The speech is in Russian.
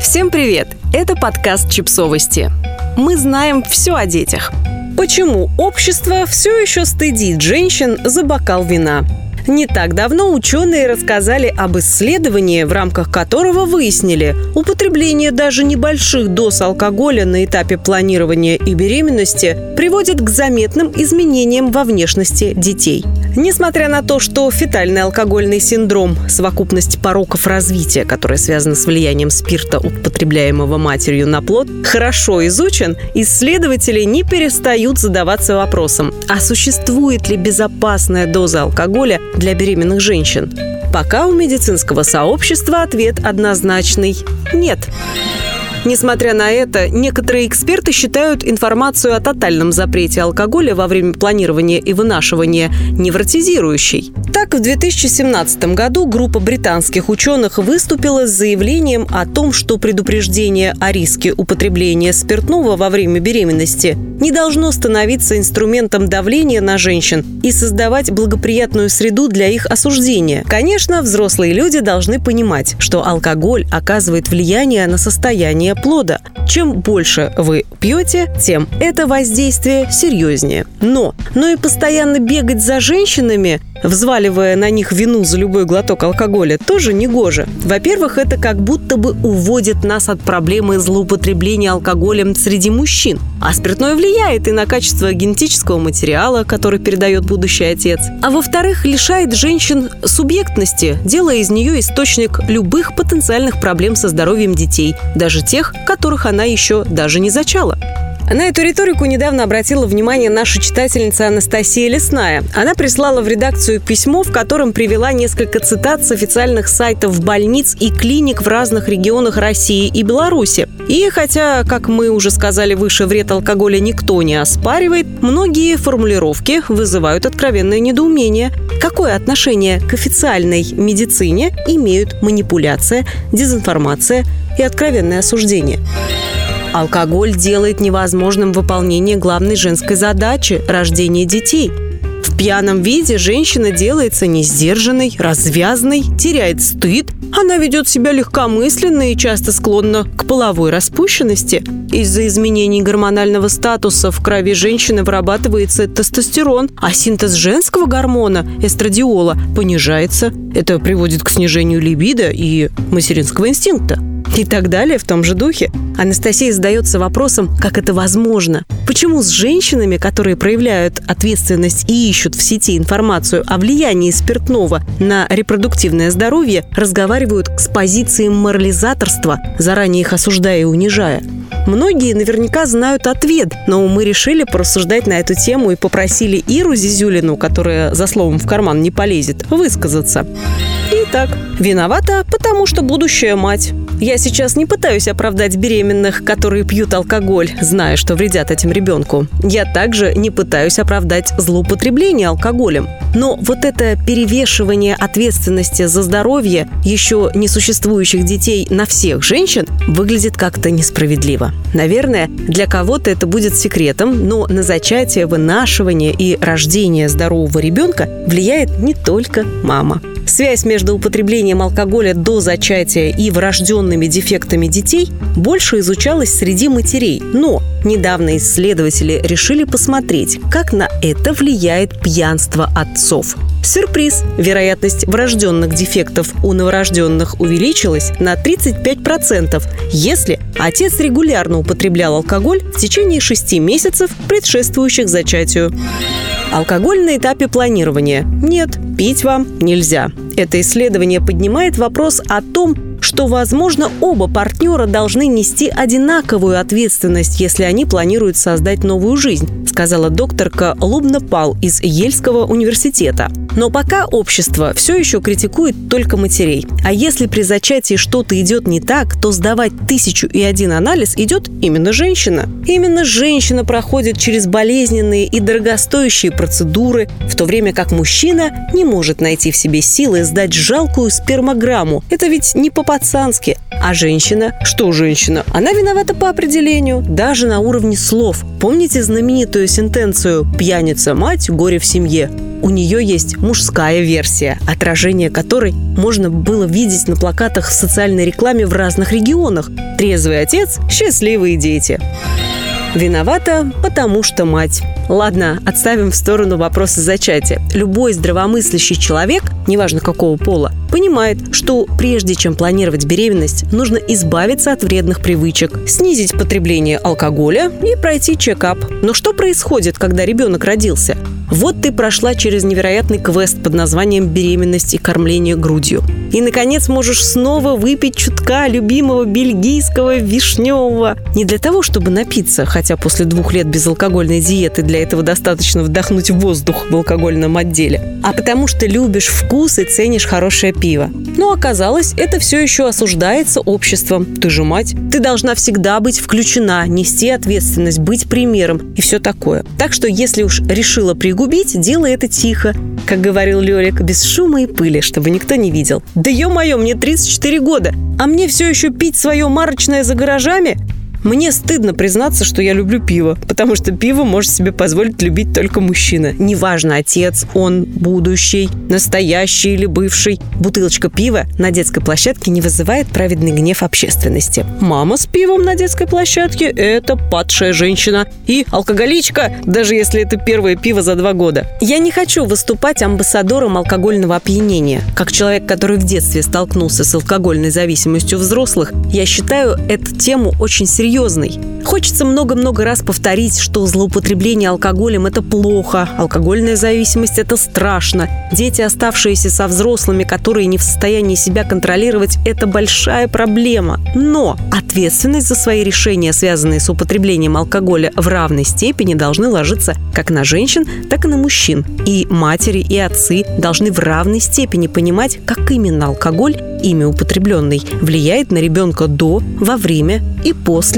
Всем привет! Это подкаст «Чипсовости». Мы знаем все о детях. Почему общество все еще стыдит женщин за бокал вина? Не так давно ученые рассказали об исследовании, в рамках которого выяснили, употребление даже небольших доз алкоголя на этапе планирования и беременности приводит к заметным изменениям во внешности детей. Несмотря на то, что фетальный алкогольный синдром – совокупность пороков развития, которая связана с влиянием спирта, употребляемого матерью на плод, хорошо изучен, исследователи не перестают задаваться вопросом, а существует ли безопасная доза алкоголя для беременных женщин? Пока у медицинского сообщества ответ однозначный – нет. Несмотря на это, некоторые эксперты считают информацию о тотальном запрете алкоголя во время планирования и вынашивания невротизирующей. Так, в 2017 году группа британских ученых выступила с заявлением о том, что предупреждение о риске употребления спиртного во время беременности не должно становиться инструментом давления на женщин и создавать благоприятную среду для их осуждения. Конечно, взрослые люди должны понимать, что алкоголь оказывает влияние на состояние создания плода. Чем больше вы пьете, тем это воздействие серьезнее. Но, но и постоянно бегать за женщинами взваливая на них вину за любой глоток алкоголя, тоже не гоже. Во-первых, это как будто бы уводит нас от проблемы злоупотребления алкоголем среди мужчин. А спиртное влияет и на качество генетического материала, который передает будущий отец. А во-вторых, лишает женщин субъектности, делая из нее источник любых потенциальных проблем со здоровьем детей, даже тех, которых она еще даже не зачала. На эту риторику недавно обратила внимание наша читательница Анастасия Лесная. Она прислала в редакцию письмо, в котором привела несколько цитат с официальных сайтов больниц и клиник в разных регионах России и Беларуси. И хотя, как мы уже сказали выше, вред алкоголя никто не оспаривает, многие формулировки вызывают откровенное недоумение. Какое отношение к официальной медицине имеют манипуляция, дезинформация и откровенное осуждение? Алкоголь делает невозможным выполнение главной женской задачи – рождение детей. В пьяном виде женщина делается несдержанной, развязной, теряет стыд. Она ведет себя легкомысленно и часто склонна к половой распущенности. Из-за изменений гормонального статуса в крови женщины вырабатывается тестостерон, а синтез женского гормона эстрадиола понижается. Это приводит к снижению либидо и материнского инстинкта и так далее в том же духе. Анастасия задается вопросом, как это возможно. Почему с женщинами, которые проявляют ответственность и ищут в сети информацию о влиянии спиртного на репродуктивное здоровье, разговаривают с позиции морализаторства, заранее их осуждая и унижая? Многие наверняка знают ответ, но мы решили порассуждать на эту тему и попросили Иру Зизюлину, которая за словом в карман не полезет, высказаться. Итак, виновата, потому что будущая мать. Я сейчас не пытаюсь оправдать беременных, которые пьют алкоголь, зная, что вредят этим ребенку. Я также не пытаюсь оправдать злоупотребление алкоголем. Но вот это перевешивание ответственности за здоровье еще не существующих детей на всех женщин выглядит как-то несправедливо. Наверное, для кого-то это будет секретом, но на зачатие, вынашивание и рождение здорового ребенка влияет не только мама. Связь между употреблением алкоголя до зачатия и врожденными дефектами детей больше изучалась среди матерей. Но недавно исследователи решили посмотреть, как на это влияет пьянство отцов. Сюрприз! Вероятность врожденных дефектов у новорожденных увеличилась на 35%, если отец регулярно употреблял алкоголь в течение 6 месяцев, предшествующих зачатию. Алкоголь на этапе планирования. Нет, пить вам нельзя. Это исследование поднимает вопрос о том, что, возможно, оба партнера должны нести одинаковую ответственность, если они планируют создать новую жизнь, сказала докторка Лубна Пал из Ельского университета. Но пока общество все еще критикует только матерей. А если при зачатии что-то идет не так, то сдавать тысячу и один анализ идет именно женщина. Именно женщина проходит через болезненные и дорогостоящие процедуры, в то время как мужчина не может найти в себе силы сдать жалкую спермограмму. Это ведь не по по-пацански. А женщина? Что женщина? Она виновата по определению, даже на уровне слов. Помните знаменитую сентенцию «пьяница мать, горе в семье»? У нее есть мужская версия, отражение которой можно было видеть на плакатах в социальной рекламе в разных регионах. Трезвый отец, счастливые дети. Виновата, потому что мать. Ладно, отставим в сторону вопроса зачатия. Любой здравомыслящий человек, неважно какого пола, понимает, что прежде чем планировать беременность, нужно избавиться от вредных привычек, снизить потребление алкоголя и пройти чекап. Но что происходит, когда ребенок родился? Вот ты прошла через невероятный квест под названием «Беременность и кормление грудью». И, наконец, можешь снова выпить чутка любимого бельгийского вишневого. Не для того, чтобы напиться, хотя после двух лет безалкогольной диеты для этого достаточно вдохнуть воздух в алкогольном отделе, а потому что любишь вкус и ценишь хорошее пиво. Но оказалось, это все еще осуждается обществом. Ты же мать. Ты должна всегда быть включена, нести ответственность, быть примером и все такое. Так что, если уж решила пригубить, делай это тихо. Как говорил Лёлик, без шума и пыли, чтобы никто не видел. Да ё-моё, мне 34 года, а мне все еще пить свое марочное за гаражами? Мне стыдно признаться, что я люблю пиво, потому что пиво может себе позволить любить только мужчина. Неважно, отец, он, будущий, настоящий или бывший. Бутылочка пива на детской площадке не вызывает праведный гнев общественности. Мама с пивом на детской площадке – это падшая женщина. И алкоголичка, даже если это первое пиво за два года. Я не хочу выступать амбассадором алкогольного опьянения. Как человек, который в детстве столкнулся с алкогольной зависимостью взрослых, я считаю эту тему очень серьезной серьезный. Хочется много-много раз повторить, что злоупотребление алкоголем – это плохо, алкогольная зависимость – это страшно. Дети, оставшиеся со взрослыми, которые не в состоянии себя контролировать – это большая проблема. Но ответственность за свои решения, связанные с употреблением алкоголя, в равной степени должны ложиться как на женщин, так и на мужчин. И матери, и отцы должны в равной степени понимать, как именно алкоголь ими употребленный влияет на ребенка до, во время и